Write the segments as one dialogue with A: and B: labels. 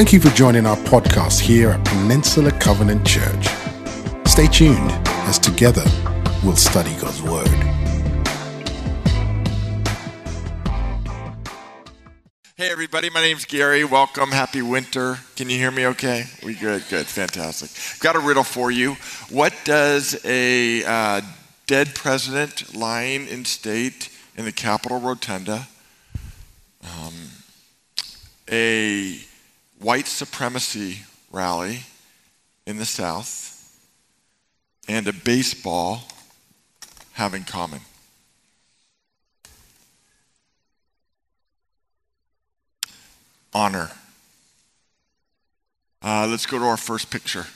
A: Thank you for joining our podcast here at Peninsula Covenant Church. Stay tuned as together we'll study God's Word.
B: Hey everybody, my name's Gary. Welcome. Happy winter. Can you hear me okay? We good, good, fantastic. Got a riddle for you. What does a uh, dead president lying in state in the Capitol Rotunda, um, a white supremacy rally in the South, and a baseball have in common? Honor. Uh, let's go to our first picture.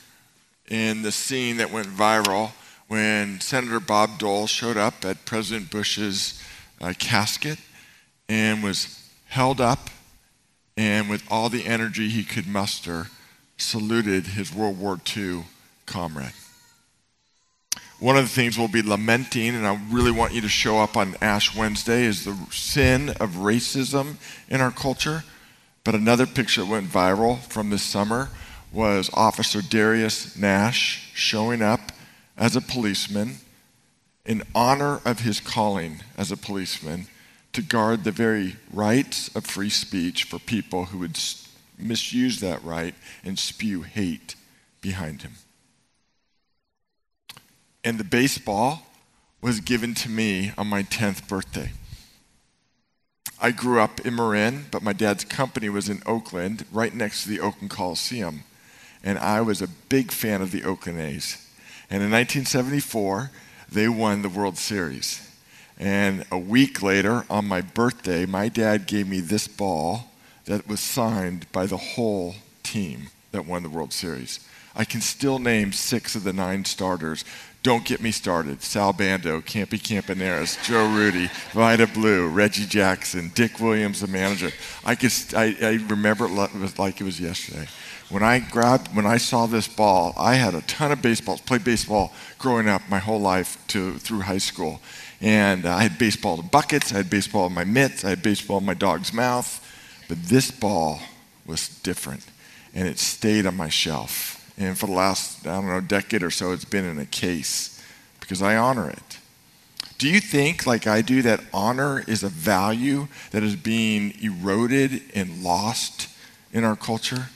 B: In the scene that went viral when Senator Bob Dole showed up at President Bush's uh, casket and was held up and with all the energy he could muster, saluted his World War II comrade. One of the things we'll be lamenting, and I really want you to show up on Ash Wednesday, is the sin of racism in our culture. But another picture that went viral from this summer was Officer Darius Nash showing up as a policeman in honor of his calling as a policeman to guard the very rights of free speech for people who would misuse that right and spew hate behind him. And the baseball was given to me on my 10th birthday. I grew up in Marin, but my dad's company was in Oakland, right next to the Oakland Coliseum. And I was a big fan of the Oakland A's. And in 1974, they won the World Series. And a week later, on my birthday, my dad gave me this ball that was signed by the whole team that won the World Series. I can still name six of the nine starters. Don't get me started. Sal Bando, Campy Campaneris, Joe Rudi, Vida Blue, Reggie Jackson, Dick Williams, the manager. I, could, I, I remember it like it was yesterday. When I grabbed, when I saw this ball, I had a ton of baseballs, played baseball growing up my whole life to, through high school. And I had baseball in buckets, I had baseball in my mitts, I had baseball in my dog's mouth. But this ball was different, and it stayed on my shelf. And for the last, I don't know, decade or so, it's been in a case because I honor it. Do you think, like I do, that honor is a value that is being eroded and lost in our culture?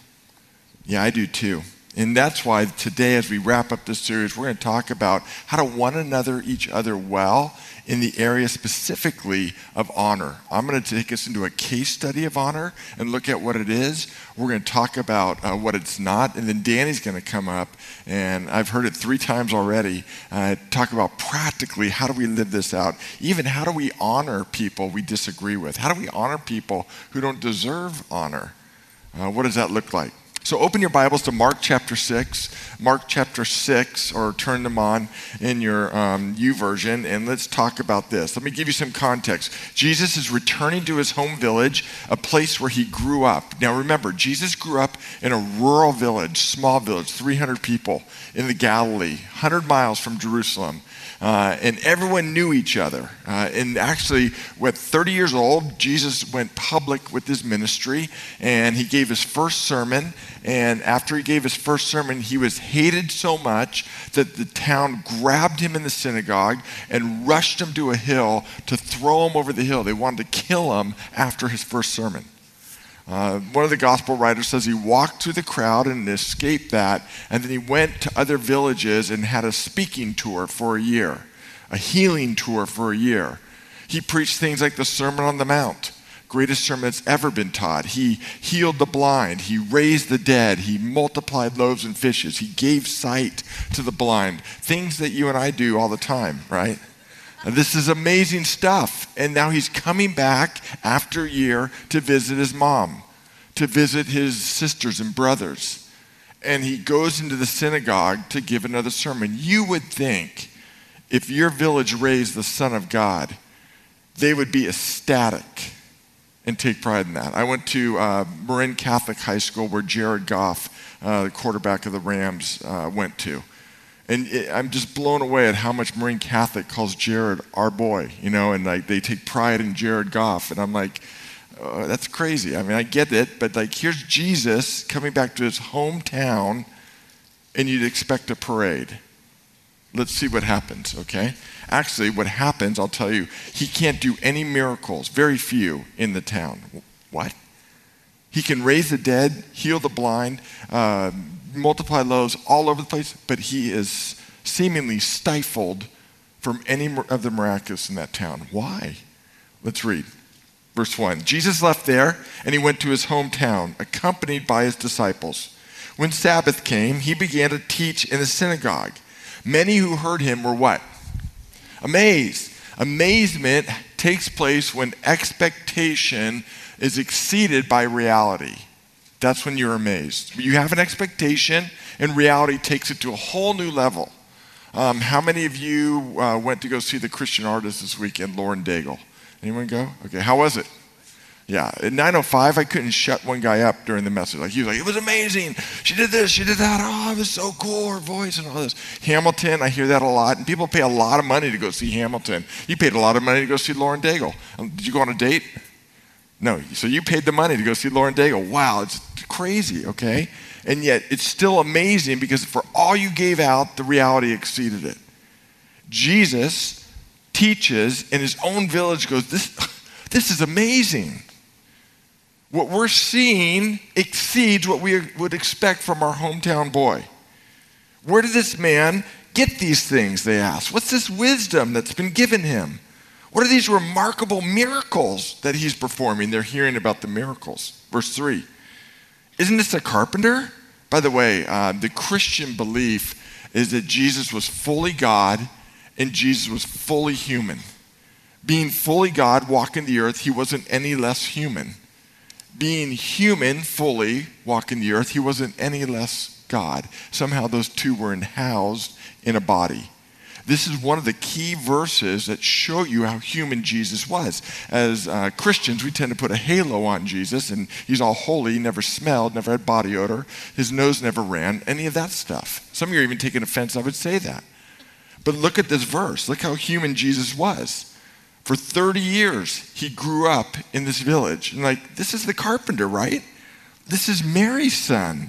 B: Yeah, I do too. And that's why today, as we wrap up this series, we're going to talk about how to one another each other well in the area specifically of honor. I'm going to take us into a case study of honor and look at what it is. We're going to talk about uh, what it's not, and then Danny's going to come up, and I've heard it three times already, uh, talk about practically how do we live this out. Even how do we honor people we disagree with? How do we honor people who don't deserve honor? Uh, what does that look like? So open your Bibles to Mark chapter 6. Mark chapter 6, or turn them on in your um, version, and let's talk about this. Let me give you some context. Jesus is returning to his home village, a place where he grew up. Now remember, Jesus grew up in a rural village, small village, 300 people in the Galilee, 100 miles from Jerusalem. Uh, and everyone knew each other. Uh, and actually, at 30 years old, Jesus went public with his ministry and he gave his first sermon. And after he gave his first sermon, he was hated so much that the town grabbed him in the synagogue and rushed him to a hill to throw him over the hill. They wanted to kill him after his first sermon. Uh, one of the gospel writers says he walked through the crowd and escaped that, and then he went to other villages and had a speaking tour for a year, a healing tour for a year. He preached things like the Sermon on the Mount, greatest sermon that's ever been taught. He healed the blind, he raised the dead, he multiplied loaves and fishes, he gave sight to the blind, things that you and I do all the time, right? This is amazing stuff. And now he's coming back after a year to visit his mom, to visit his sisters and brothers. And he goes into the synagogue to give another sermon. You would think if your village raised the Son of God, they would be ecstatic and take pride in that. I went to uh, Marin Catholic High School where Jared Goff, uh, the quarterback of the Rams, uh, went to. And it, I'm just blown away at how much Marin Catholic calls Jared our boy, you know, and like they take pride in Jared Goff. And I'm like, uh, that's crazy. I mean, I get it, but like, here's Jesus coming back to his hometown, and you'd expect a parade. Let's see what happens, okay? Actually, what happens, I'll tell you, he can't do any miracles, very few in the town. What? He can raise the dead, heal the blind, uh, multiply loaves all over the place, but he is seemingly stifled from any of the miraculous in that town. Why? Let's read. Verse 1 Jesus left there and he went to his hometown, accompanied by his disciples. When Sabbath came, he began to teach in the synagogue. Many who heard him were what? Amazed. Amazement takes place when expectation is exceeded by reality. That's when you're amazed. You have an expectation, and reality takes it to a whole new level. Um, how many of you uh, went to go see the Christian artist this weekend, Lauren Daigle? Anyone go? Okay, how was it? Yeah, at 9:05, I couldn't shut one guy up during the message. Like he was like, "It was amazing. She did this. She did that. Oh, it was so cool. Her voice and all this." Hamilton, I hear that a lot, and people pay a lot of money to go see Hamilton. You paid a lot of money to go see Lauren Daigle. Um, did you go on a date? No. So you paid the money to go see Lauren Daigle. Wow, it's crazy. Okay, and yet it's still amazing because for all you gave out, the reality exceeded it. Jesus teaches in his own village. Goes this. This is amazing. What we're seeing exceeds what we would expect from our hometown boy. Where did this man get these things? They ask. What's this wisdom that's been given him? What are these remarkable miracles that he's performing? They're hearing about the miracles. Verse 3 Isn't this a carpenter? By the way, uh, the Christian belief is that Jesus was fully God and Jesus was fully human. Being fully God, walking the earth, he wasn't any less human being human fully, walking the earth, he wasn't any less God. Somehow those two were housed in a body. This is one of the key verses that show you how human Jesus was. As uh, Christians, we tend to put a halo on Jesus, and he's all holy, never smelled, never had body odor, his nose never ran, any of that stuff. Some of you are even taking offense I would say that. But look at this verse. Look how human Jesus was. For 30 years, he grew up in this village. And like, this is the carpenter, right? This is Mary's son.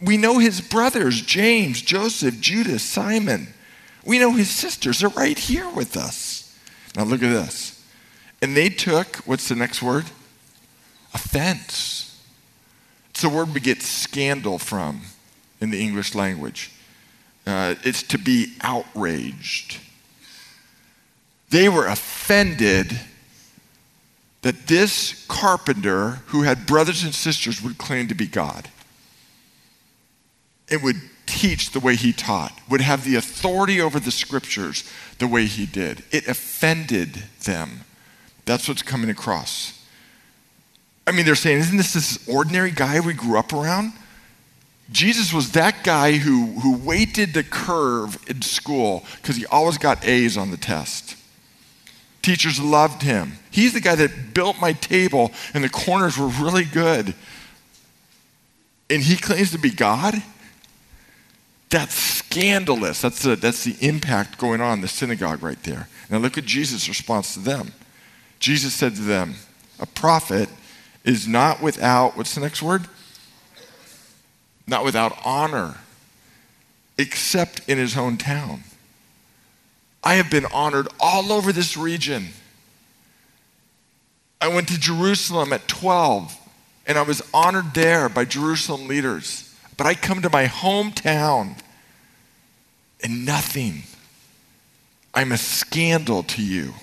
B: We know his brothers, James, Joseph, Judas, Simon. We know his sisters are right here with us. Now look at this. And they took, what's the next word? Offense. It's the word we get scandal from in the English language. Uh, it's to be outraged. They were offended that this carpenter, who had brothers and sisters, would claim to be God and would teach the way he taught, would have the authority over the scriptures the way he did. It offended them. That's what's coming across. I mean, they're saying, isn't this this ordinary guy we grew up around? Jesus was that guy who, who weighted the curve in school because he always got A's on the test. Teachers loved him. He's the guy that built my table, and the corners were really good. And he claims to be God? That's scandalous. That's the, that's the impact going on in the synagogue right there. Now look at Jesus' response to them. Jesus said to them, A prophet is not without, what's the next word? Not without honor, except in his own town I have been honored all over this region. I went to Jerusalem at 12, and I was honored there by Jerusalem leaders. But I come to my hometown, and nothing. I'm a scandal to you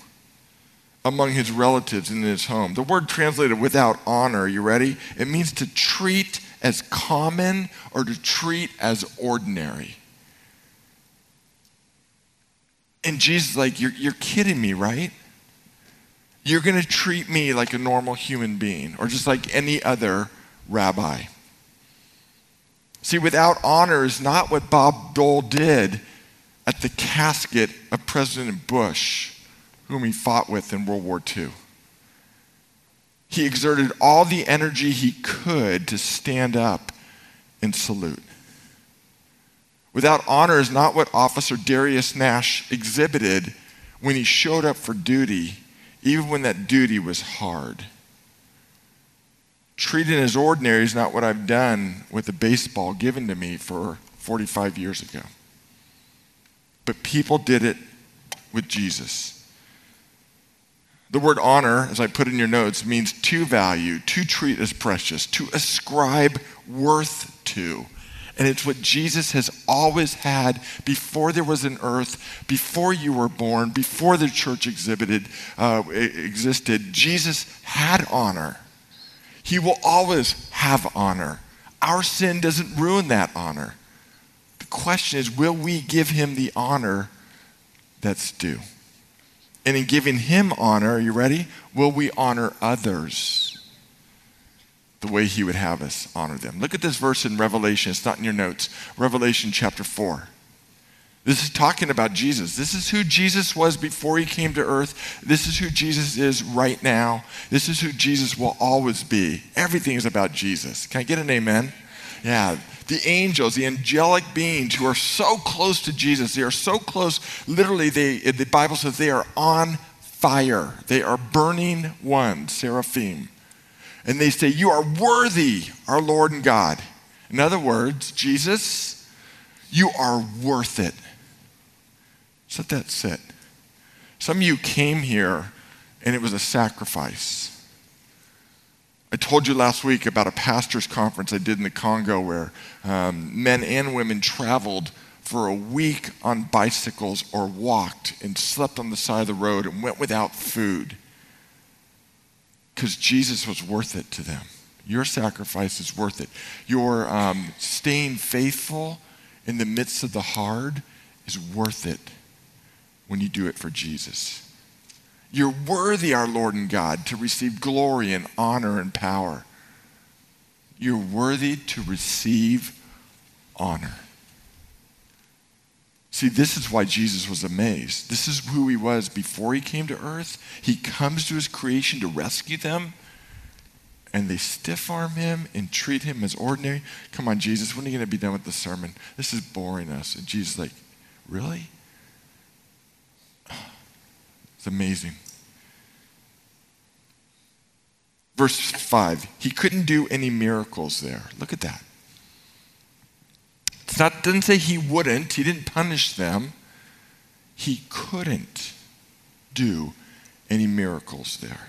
B: among his relatives in his home. The word translated without honor, you ready? It means to treat as common or to treat as ordinary. And Jesus is like, you're, you're kidding me, right? You're going to treat me like a normal human being or just like any other rabbi. See, without honor is not what Bob Dole did at the casket of President Bush, whom he fought with in World War II. He exerted all the energy he could to stand up and salute. Without honor is not what Officer Darius Nash exhibited when he showed up for duty, even when that duty was hard. treated as ordinary is not what I've done with a baseball given to me for 45 years ago. But people did it with Jesus. The word honor, as I put in your notes, means to value, to treat as precious, to ascribe worth to. And it's what Jesus has always had before there was an earth, before you were born, before the church exhibited, uh, existed. Jesus had honor. He will always have honor. Our sin doesn't ruin that honor. The question is will we give him the honor that's due? And in giving him honor, are you ready? Will we honor others the way he would have us honor them? Look at this verse in Revelation. It's not in your notes. Revelation chapter 4. This is talking about Jesus. This is who Jesus was before he came to earth. This is who Jesus is right now. This is who Jesus will always be. Everything is about Jesus. Can I get an amen? Yeah. The angels, the angelic beings who are so close to Jesus, they are so close, literally, they, the Bible says they are on fire. They are burning ones, seraphim. And they say, You are worthy, our Lord and God. In other words, Jesus, you are worth it. Let that sit. Some of you came here and it was a sacrifice. I told you last week about a pastor's conference I did in the Congo where um, men and women traveled for a week on bicycles or walked and slept on the side of the road and went without food because Jesus was worth it to them. Your sacrifice is worth it. Your um, staying faithful in the midst of the hard is worth it when you do it for Jesus. You're worthy, our Lord and God, to receive glory and honor and power. You're worthy to receive honor. See, this is why Jesus was amazed. This is who he was before he came to earth. He comes to his creation to rescue them, and they stiff arm him and treat him as ordinary. Come on, Jesus, when are you going to be done with the sermon? This is boring us. And Jesus like, Really? It's amazing. Verse 5, he couldn't do any miracles there. Look at that. Not, doesn't say he wouldn't, he didn't punish them. He couldn't do any miracles there,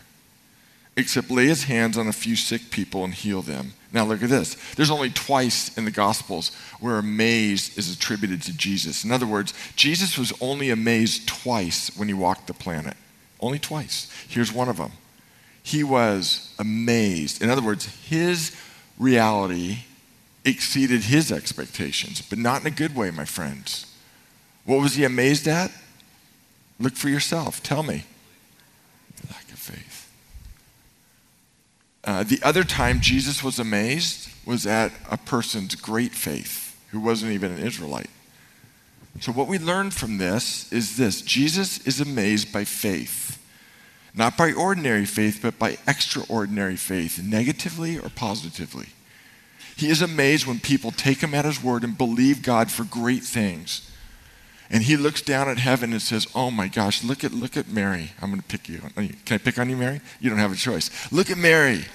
B: except lay his hands on a few sick people and heal them. Now, look at this. There's only twice in the Gospels where amazed is attributed to Jesus. In other words, Jesus was only amazed twice when he walked the planet. Only twice. Here's one of them he was amazed. In other words, his reality exceeded his expectations, but not in a good way, my friends. What was he amazed at? Look for yourself. Tell me. Lack of faith. Uh, the other time Jesus was amazed was at a person's great faith who wasn't even an Israelite. So, what we learn from this is this Jesus is amazed by faith. Not by ordinary faith, but by extraordinary faith, negatively or positively. He is amazed when people take him at his word and believe God for great things. And he looks down at heaven and says, Oh my gosh, look at, look at Mary. I'm going to pick you. Can I pick on you, Mary? You don't have a choice. Look at Mary.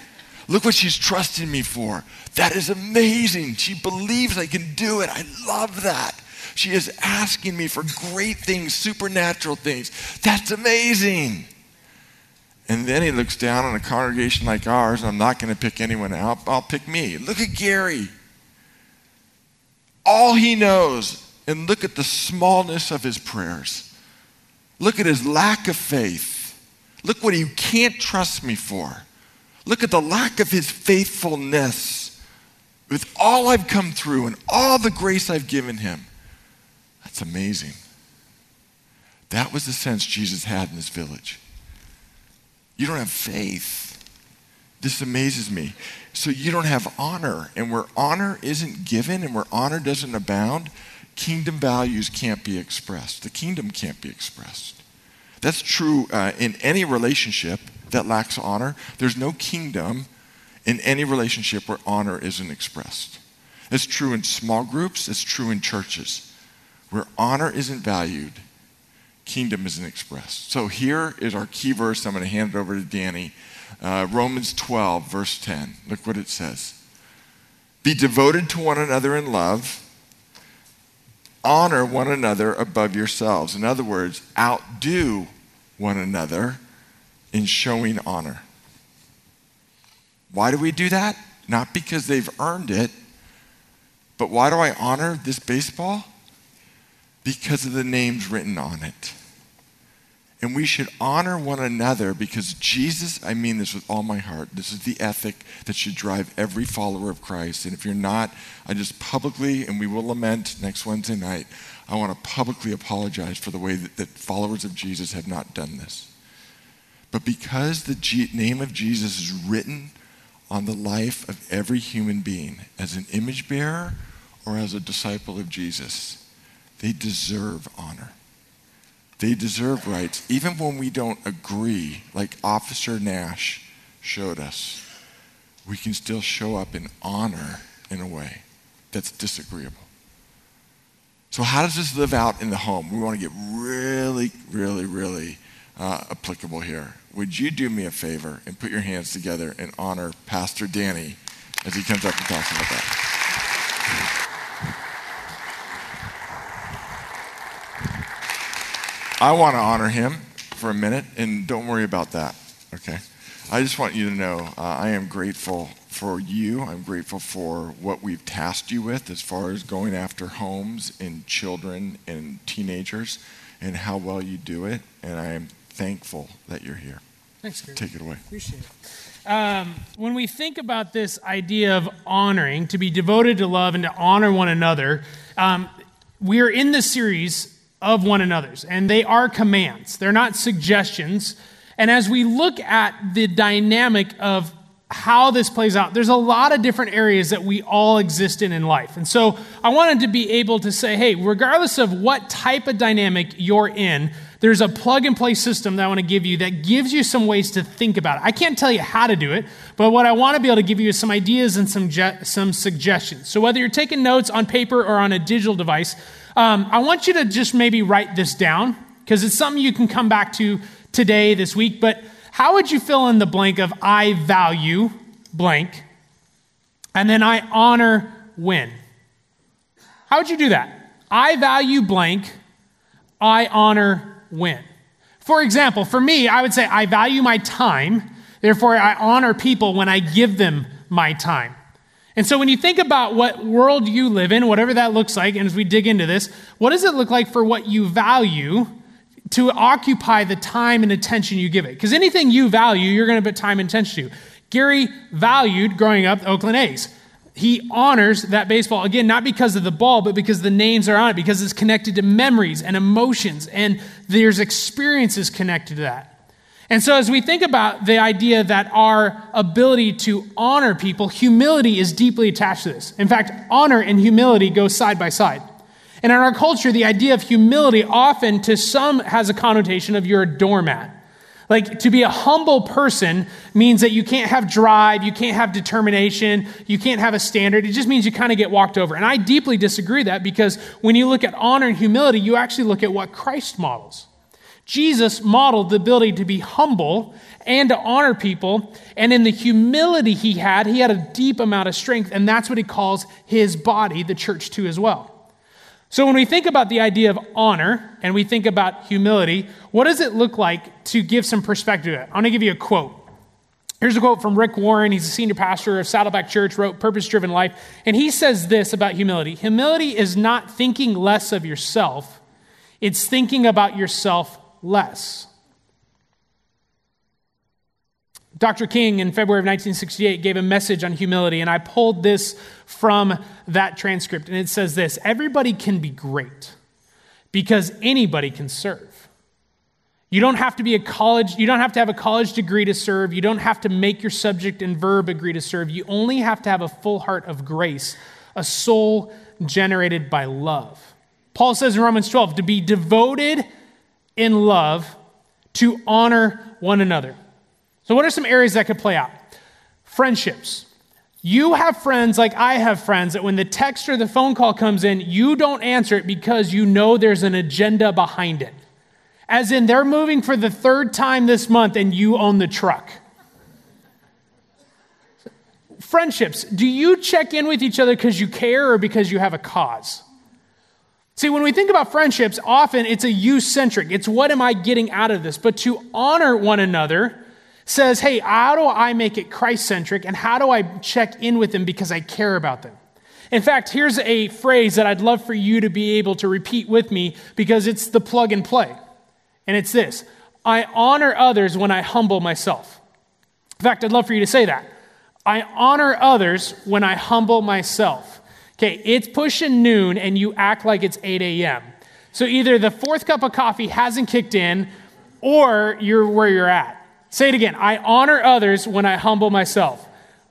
B: Look what she's trusting me for. That is amazing. She believes I can do it. I love that. She is asking me for great things, supernatural things. That's amazing. And then he looks down on a congregation like ours, and I'm not going to pick anyone out, I'll pick me. Look at Gary. All he knows, and look at the smallness of his prayers. Look at his lack of faith. Look what he can't trust me for. Look at the lack of his faithfulness with all I've come through and all the grace I've given him. That's amazing. That was the sense Jesus had in this village. You don't have faith. This amazes me. So you don't have honor. And where honor isn't given and where honor doesn't abound, kingdom values can't be expressed. The kingdom can't be expressed. That's true uh, in any relationship that lacks honor. There's no kingdom in any relationship where honor isn't expressed. It's true in small groups, it's true in churches. Where honor isn't valued, kingdom isn't expressed. So here is our key verse. I'm going to hand it over to Danny. Uh, Romans 12, verse 10. Look what it says Be devoted to one another in love, honor one another above yourselves. In other words, outdo one another in showing honor. Why do we do that? Not because they've earned it, but why do I honor this baseball? Because of the names written on it. And we should honor one another because Jesus, I mean this with all my heart, this is the ethic that should drive every follower of Christ. And if you're not, I just publicly, and we will lament next Wednesday night, I want to publicly apologize for the way that, that followers of Jesus have not done this. But because the G- name of Jesus is written on the life of every human being as an image bearer or as a disciple of Jesus, they deserve honor. They deserve rights, even when we don't agree, like Officer Nash showed us. We can still show up in honor in a way that's disagreeable. So, how does this live out in the home? We want to get really, really, really uh, applicable here. Would you do me a favor and put your hands together and honor Pastor Danny as he comes up and talks about that? I want to honor him for a minute, and don't worry about that, okay? I just want you to know uh, I am grateful for you. I'm grateful for what we've tasked you with as far as going after homes and children and teenagers and how well you do it. And I am thankful that you're here.
C: Thanks, Gary.
B: Take it away.
C: Appreciate it. Um, when we think about this idea of honoring, to be devoted to love and to honor one another, um, we're in the series of one another's, and they are commands. They're not suggestions. And as we look at the dynamic of how this plays out, there's a lot of different areas that we all exist in in life. And so I wanted to be able to say, hey, regardless of what type of dynamic you're in, there's a plug and play system that I want to give you that gives you some ways to think about it. I can't tell you how to do it, but what I want to be able to give you is some ideas and some, some suggestions. So whether you're taking notes on paper or on a digital device, um, I want you to just maybe write this down because it's something you can come back to today, this week. But how would you fill in the blank of I value blank and then I honor when? How would you do that? I value blank, I honor when. For example, for me, I would say I value my time, therefore I honor people when I give them my time. And so when you think about what world you live in, whatever that looks like, and as we dig into this, what does it look like for what you value to occupy the time and attention you give it? Because anything you value, you're going to put time and attention to. Gary valued growing up the Oakland A's. He honors that baseball, again, not because of the ball, but because the names are on it, because it's connected to memories and emotions, and there's experiences connected to that. And so, as we think about the idea that our ability to honor people, humility is deeply attached to this. In fact, honor and humility go side by side. And in our culture, the idea of humility often, to some, has a connotation of you're a doormat. Like to be a humble person means that you can't have drive, you can't have determination, you can't have a standard. It just means you kind of get walked over. And I deeply disagree that because when you look at honor and humility, you actually look at what Christ models. Jesus modeled the ability to be humble and to honor people. And in the humility he had, he had a deep amount of strength. And that's what he calls his body, the church, too, as well. So when we think about the idea of honor and we think about humility, what does it look like to give some perspective to it? I'm going to give you a quote. Here's a quote from Rick Warren. He's a senior pastor of Saddleback Church, wrote Purpose Driven Life. And he says this about humility Humility is not thinking less of yourself, it's thinking about yourself less. Dr. King in February of 1968 gave a message on humility, and I pulled this from that transcript. And it says this Everybody can be great because anybody can serve. You don't have to be a college, you don't have to have a college degree to serve. You don't have to make your subject and verb agree to serve. You only have to have a full heart of grace, a soul generated by love. Paul says in Romans 12 to be devoted in love to honor one another. So, what are some areas that could play out? Friendships. You have friends like I have friends that when the text or the phone call comes in, you don't answer it because you know there's an agenda behind it. As in, they're moving for the third time this month and you own the truck. Friendships, do you check in with each other because you care or because you have a cause? See, when we think about friendships, often it's a you centric. It's what am I getting out of this? But to honor one another says, hey, how do I make it Christ centric and how do I check in with them because I care about them? In fact, here's a phrase that I'd love for you to be able to repeat with me because it's the plug and play. And it's this I honor others when I humble myself. In fact, I'd love for you to say that. I honor others when I humble myself. Okay, it's pushing noon and you act like it's 8 a.m. So either the fourth cup of coffee hasn't kicked in or you're where you're at. Say it again. I honor others when I humble myself.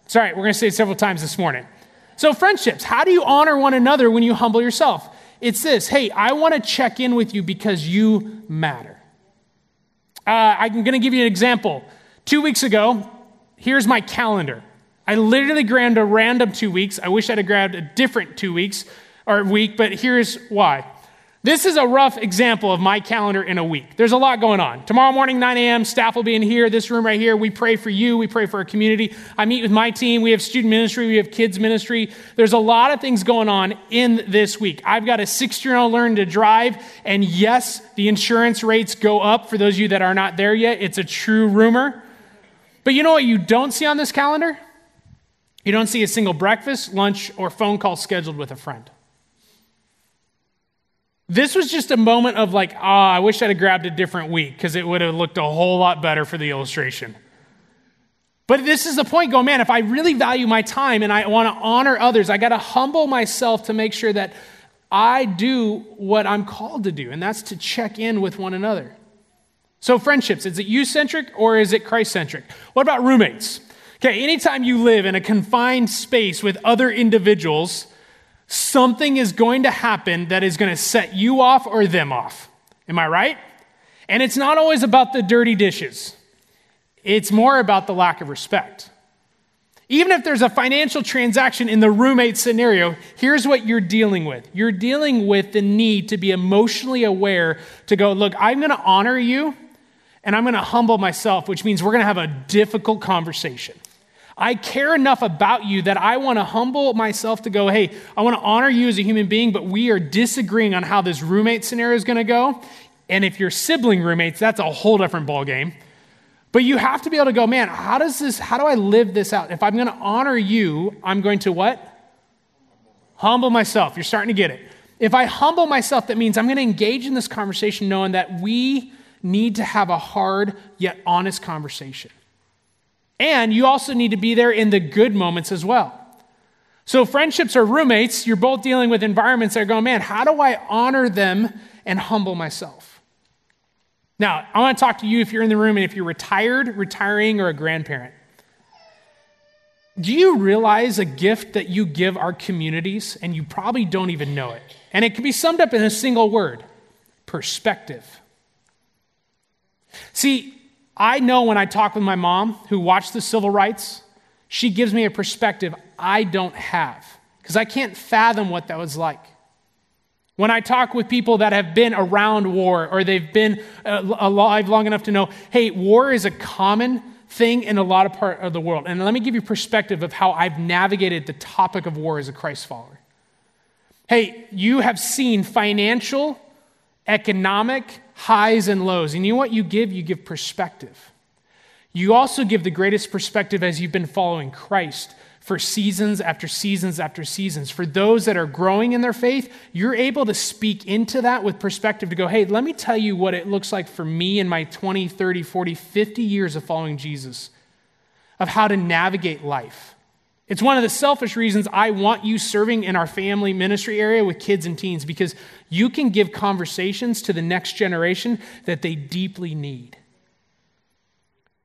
C: Sorry, we're going to say it several times this morning. So, friendships, how do you honor one another when you humble yourself? It's this hey, I want to check in with you because you matter. Uh, I'm going to give you an example. Two weeks ago, here's my calendar. I literally grabbed a random two weeks. I wish I'd have grabbed a different two weeks or week, but here's why. This is a rough example of my calendar in a week. There's a lot going on. Tomorrow morning, 9 a.m., staff will be in here, this room right here. We pray for you, we pray for our community. I meet with my team. We have student ministry, we have kids ministry. There's a lot of things going on in this week. I've got a six year old learning to drive, and yes, the insurance rates go up for those of you that are not there yet. It's a true rumor. But you know what you don't see on this calendar? You don't see a single breakfast, lunch, or phone call scheduled with a friend. This was just a moment of like, ah, oh, I wish I'd have grabbed a different week because it would have looked a whole lot better for the illustration. But this is the point go, man, if I really value my time and I want to honor others, I got to humble myself to make sure that I do what I'm called to do, and that's to check in with one another. So, friendships, is it you centric or is it Christ centric? What about roommates? Okay, anytime you live in a confined space with other individuals, something is going to happen that is going to set you off or them off. Am I right? And it's not always about the dirty dishes, it's more about the lack of respect. Even if there's a financial transaction in the roommate scenario, here's what you're dealing with. You're dealing with the need to be emotionally aware to go, look, I'm going to honor you and I'm going to humble myself, which means we're going to have a difficult conversation. I care enough about you that I want to humble myself to go, hey, I want to honor you as a human being, but we are disagreeing on how this roommate scenario is going to go. And if you're sibling roommates, that's a whole different ballgame. But you have to be able to go, man, how does this, how do I live this out? If I'm going to honor you, I'm going to what? Humble myself. You're starting to get it. If I humble myself, that means I'm going to engage in this conversation knowing that we need to have a hard yet honest conversation. And you also need to be there in the good moments as well. So, friendships or roommates, you're both dealing with environments that are going, man, how do I honor them and humble myself? Now, I want to talk to you if you're in the room and if you're retired, retiring, or a grandparent. Do you realize a gift that you give our communities and you probably don't even know it? And it can be summed up in a single word perspective. See, I know when I talk with my mom, who watched the civil rights, she gives me a perspective I don't have because I can't fathom what that was like. When I talk with people that have been around war or they've been uh, alive long enough to know, hey, war is a common thing in a lot of part of the world. And let me give you perspective of how I've navigated the topic of war as a Christ follower. Hey, you have seen financial, economic, highs and lows. And you know what you give? You give perspective. You also give the greatest perspective as you've been following Christ for seasons after seasons after seasons. For those that are growing in their faith, you're able to speak into that with perspective to go, hey, let me tell you what it looks like for me in my 20, 30, 40, 50 years of following Jesus, of how to navigate life. It's one of the selfish reasons I want you serving in our family ministry area with kids and teens because you can give conversations to the next generation that they deeply need.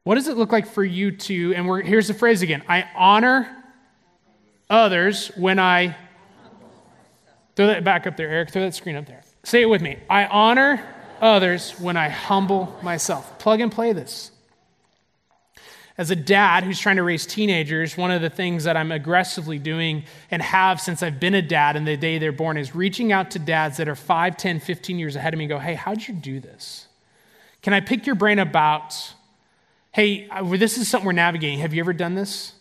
C: What does it look like for you to, and we're, here's the phrase again I honor others when I. Throw that back up there, Eric. Throw that screen up there. Say it with me. I honor others when I humble myself. Plug and play this. As a dad who's trying to raise teenagers, one of the things that I'm aggressively doing and have since I've been a dad and the day they're born is reaching out to dads that are 5, 10, 15 years ahead of me and go, hey, how'd you do this? Can I pick your brain about, hey, this is something we're navigating. Have you ever done this?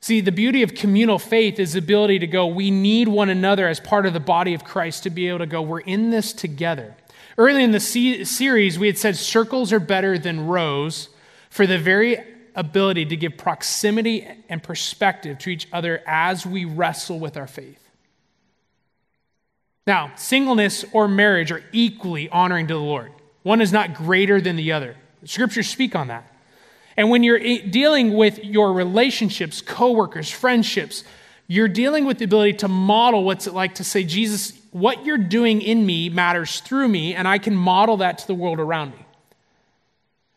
C: See, the beauty of communal faith is the ability to go, we need one another as part of the body of Christ to be able to go, we're in this together. Early in the series, we had said circles are better than rows for the very ability to give proximity and perspective to each other as we wrestle with our faith. Now, singleness or marriage are equally honoring to the Lord. One is not greater than the other. The Scriptures speak on that. And when you're dealing with your relationships, coworkers, friendships, you're dealing with the ability to model what's it like to say, Jesus, what you're doing in me matters through me, and I can model that to the world around me.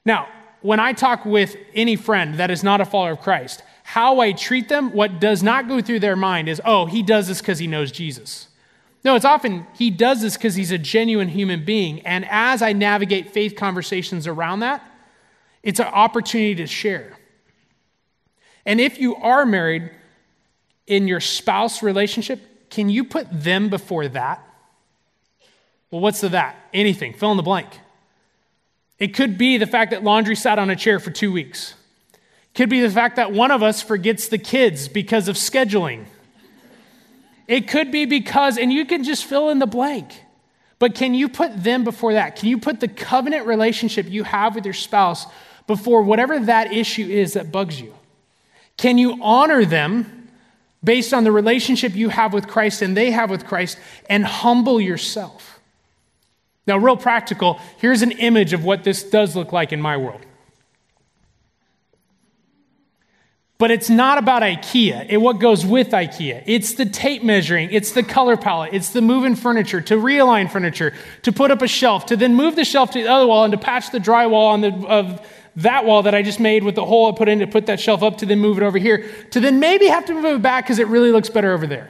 C: Now, when I talk with any friend that is not a follower of Christ, how I treat them, what does not go through their mind is, oh, he does this because he knows Jesus. No, it's often he does this because he's a genuine human being. And as I navigate faith conversations around that, it's an opportunity to share. And if you are married in your spouse relationship, can you put them before that? Well, what's the that? Anything. Fill in the blank. It could be the fact that laundry sat on a chair for two weeks. It could be the fact that one of us forgets the kids because of scheduling. It could be because, and you can just fill in the blank. But can you put them before that? Can you put the covenant relationship you have with your spouse before whatever that issue is that bugs you? Can you honor them based on the relationship you have with Christ and they have with Christ and humble yourself? Now, real practical, here's an image of what this does look like in my world. But it's not about IKEA, it what goes with IKEA. It's the tape measuring, it's the color palette, it's the moving furniture, to realign furniture, to put up a shelf, to then move the shelf to the other wall and to patch the drywall on the of that wall that I just made with the hole I put in to put that shelf up to then move it over here, to then maybe have to move it back because it really looks better over there.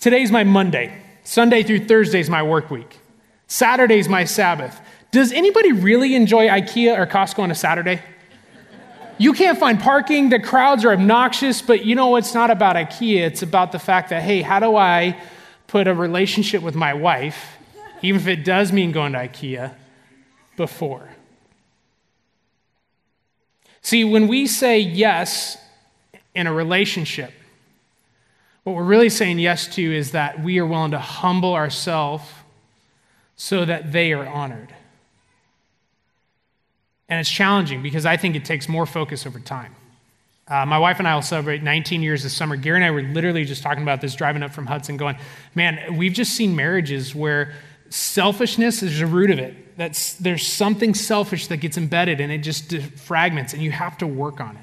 C: Today's my Monday. Sunday through Thursday is my work week. Saturday's my Sabbath. Does anybody really enjoy IKEA or Costco on a Saturday? You can't find parking, the crowds are obnoxious, but you know, it's not about IKEA. It's about the fact that, hey, how do I put a relationship with my wife, even if it does mean going to IKEA, before. See, when we say yes in a relationship, what we're really saying yes to is that we are willing to humble ourselves so that they are honored. And it's challenging because I think it takes more focus over time. Uh, my wife and I will celebrate 19 years this summer. Gary and I were literally just talking about this driving up from Hudson, going, man, we've just seen marriages where selfishness is the root of it. That's, there's something selfish that gets embedded and it just fragments, and you have to work on it.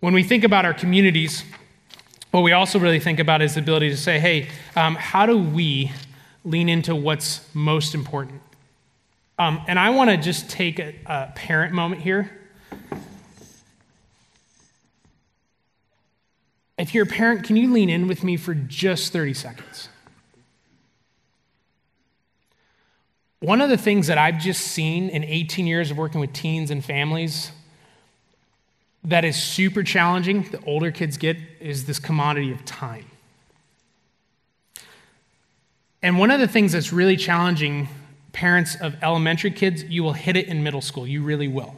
C: When we think about our communities, what we also really think about is the ability to say, hey, um, how do we lean into what's most important? Um, and I want to just take a, a parent moment here. If you're a parent, can you lean in with me for just 30 seconds? One of the things that I've just seen in 18 years of working with teens and families that is super challenging, the older kids get, is this commodity of time. And one of the things that's really challenging parents of elementary kids, you will hit it in middle school. You really will.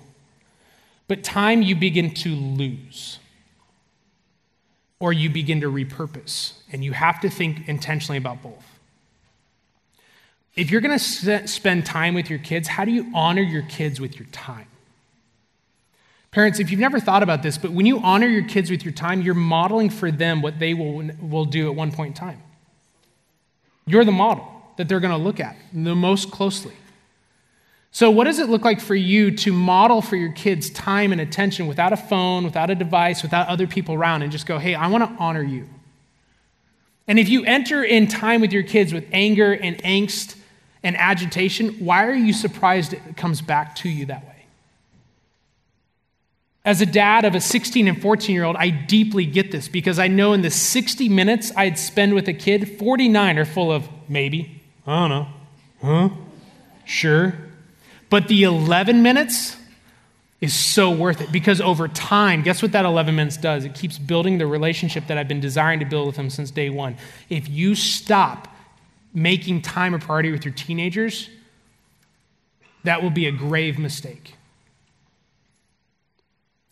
C: But time you begin to lose, or you begin to repurpose. And you have to think intentionally about both if you're going to spend time with your kids, how do you honor your kids with your time? Parents, if you've never thought about this, but when you honor your kids with your time, you're modeling for them what they will, will do at one point in time. You're the model that they're going to look at the most closely. So, what does it look like for you to model for your kids time and attention without a phone, without a device, without other people around, and just go, hey, I want to honor you? And if you enter in time with your kids with anger and angst and agitation, why are you surprised it comes back to you that way? As a dad of a 16 and 14 year old, I deeply get this because I know in the 60 minutes I'd spend with a kid, 49 are full of maybe, I don't know, huh, sure. But the 11 minutes is so worth it because over time, guess what that 11 minutes does? It keeps building the relationship that I've been desiring to build with him since day one. If you stop making time a priority with your teenagers, that will be a grave mistake.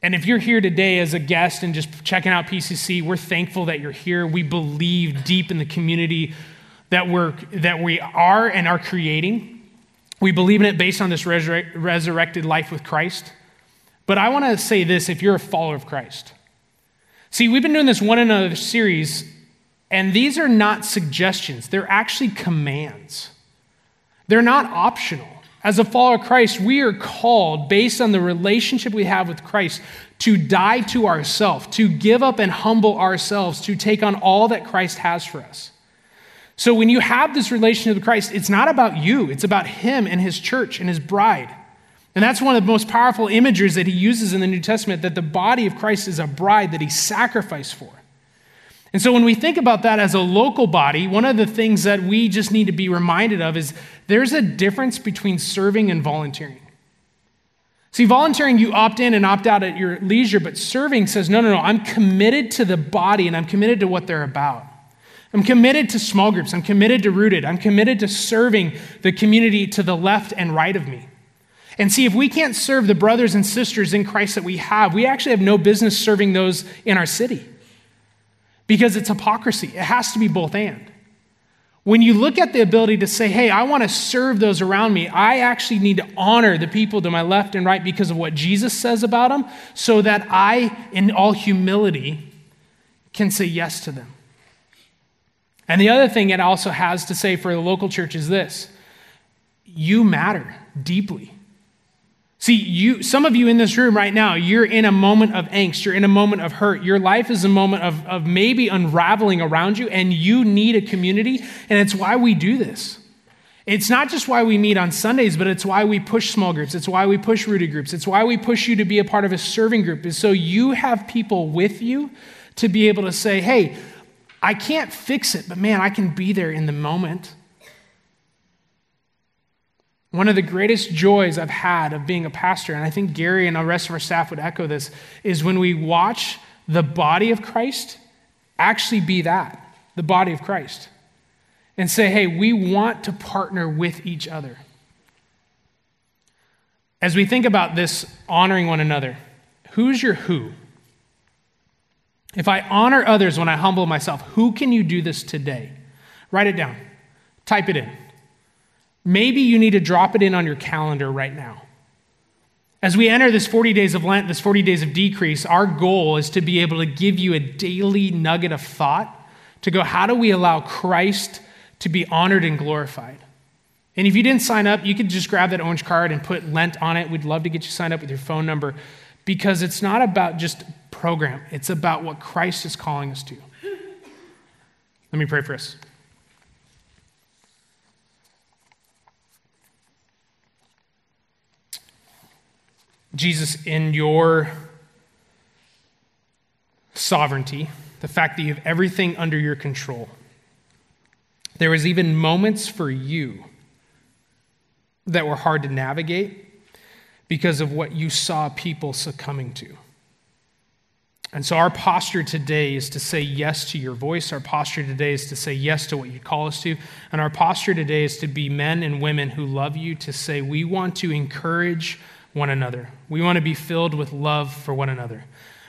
C: And if you're here today as a guest and just checking out PCC, we're thankful that you're here. We believe deep in the community that, we're, that we are and are creating. We believe in it based on this resurre- resurrected life with Christ. But I want to say this if you're a follower of Christ. See, we've been doing this one another series, and these are not suggestions, they're actually commands. They're not optional. As a follower of Christ, we are called, based on the relationship we have with Christ, to die to ourselves, to give up and humble ourselves, to take on all that Christ has for us. So when you have this relationship with Christ, it's not about you, it's about Him and His church and His bride. And that's one of the most powerful images that He uses in the New Testament that the body of Christ is a bride that He sacrificed for. And so when we think about that as a local body, one of the things that we just need to be reminded of is there's a difference between serving and volunteering. See, volunteering, you opt in and opt out at your leisure, but serving says, no, no, no, I'm committed to the body and I'm committed to what they're about. I'm committed to small groups. I'm committed to rooted. I'm committed to serving the community to the left and right of me. And see, if we can't serve the brothers and sisters in Christ that we have, we actually have no business serving those in our city because it's hypocrisy. It has to be both and. When you look at the ability to say, hey, I want to serve those around me, I actually need to honor the people to my left and right because of what Jesus says about them, so that I, in all humility, can say yes to them. And the other thing it also has to say for the local church is this you matter deeply. See, you, some of you in this room right now, you're in a moment of angst. You're in a moment of hurt. Your life is a moment of, of maybe unraveling around you, and you need a community. And it's why we do this. It's not just why we meet on Sundays, but it's why we push small groups. It's why we push rooted groups. It's why we push you to be a part of a serving group, is so you have people with you to be able to say, hey, I can't fix it, but man, I can be there in the moment. One of the greatest joys I've had of being a pastor, and I think Gary and the rest of our staff would echo this, is when we watch the body of Christ actually be that, the body of Christ, and say, hey, we want to partner with each other. As we think about this honoring one another, who's your who? If I honor others when I humble myself, who can you do this today? Write it down, type it in. Maybe you need to drop it in on your calendar right now. As we enter this 40 days of Lent, this 40 days of decrease, our goal is to be able to give you a daily nugget of thought to go, how do we allow Christ to be honored and glorified? And if you didn't sign up, you could just grab that orange card and put Lent on it. We'd love to get you signed up with your phone number because it's not about just program, it's about what Christ is calling us to. Let me pray for us. Jesus, in your sovereignty, the fact that you have everything under your control, there was even moments for you that were hard to navigate because of what you saw people succumbing to. And so, our posture today is to say yes to your voice. Our posture today is to say yes to what you call us to. And our posture today is to be men and women who love you, to say, we want to encourage one another. We want to be filled with love for one another.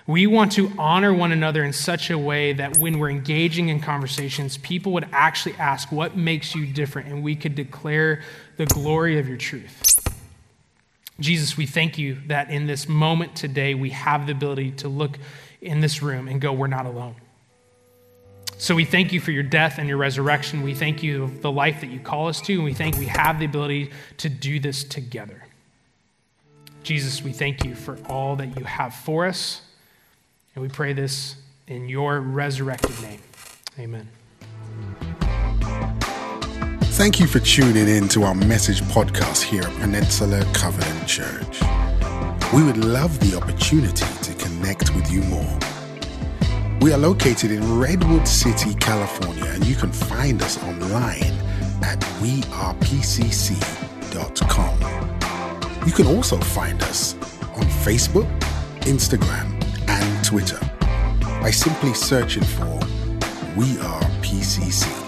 C: We want to honor one another in such a way that when we're engaging in conversations, people would actually ask, What makes you different? And we could declare the glory of your truth. Jesus, we thank you that in this moment today, we have the ability to look in this room and go, We're not alone. So we thank you for your death and your resurrection. We thank you for the life that you call us to, and we thank we have the ability to do this together. Jesus, we thank you for all that you have for us. And we pray this in your resurrected name. Amen.
A: Thank you for tuning in to our message podcast here at Peninsula Covenant Church. We would love the opportunity to connect with you more. We are located in Redwood City, California, and you can find us online at wearepcc.com. You can also find us on Facebook, Instagram, and Twitter by simply searching for We Are PCC.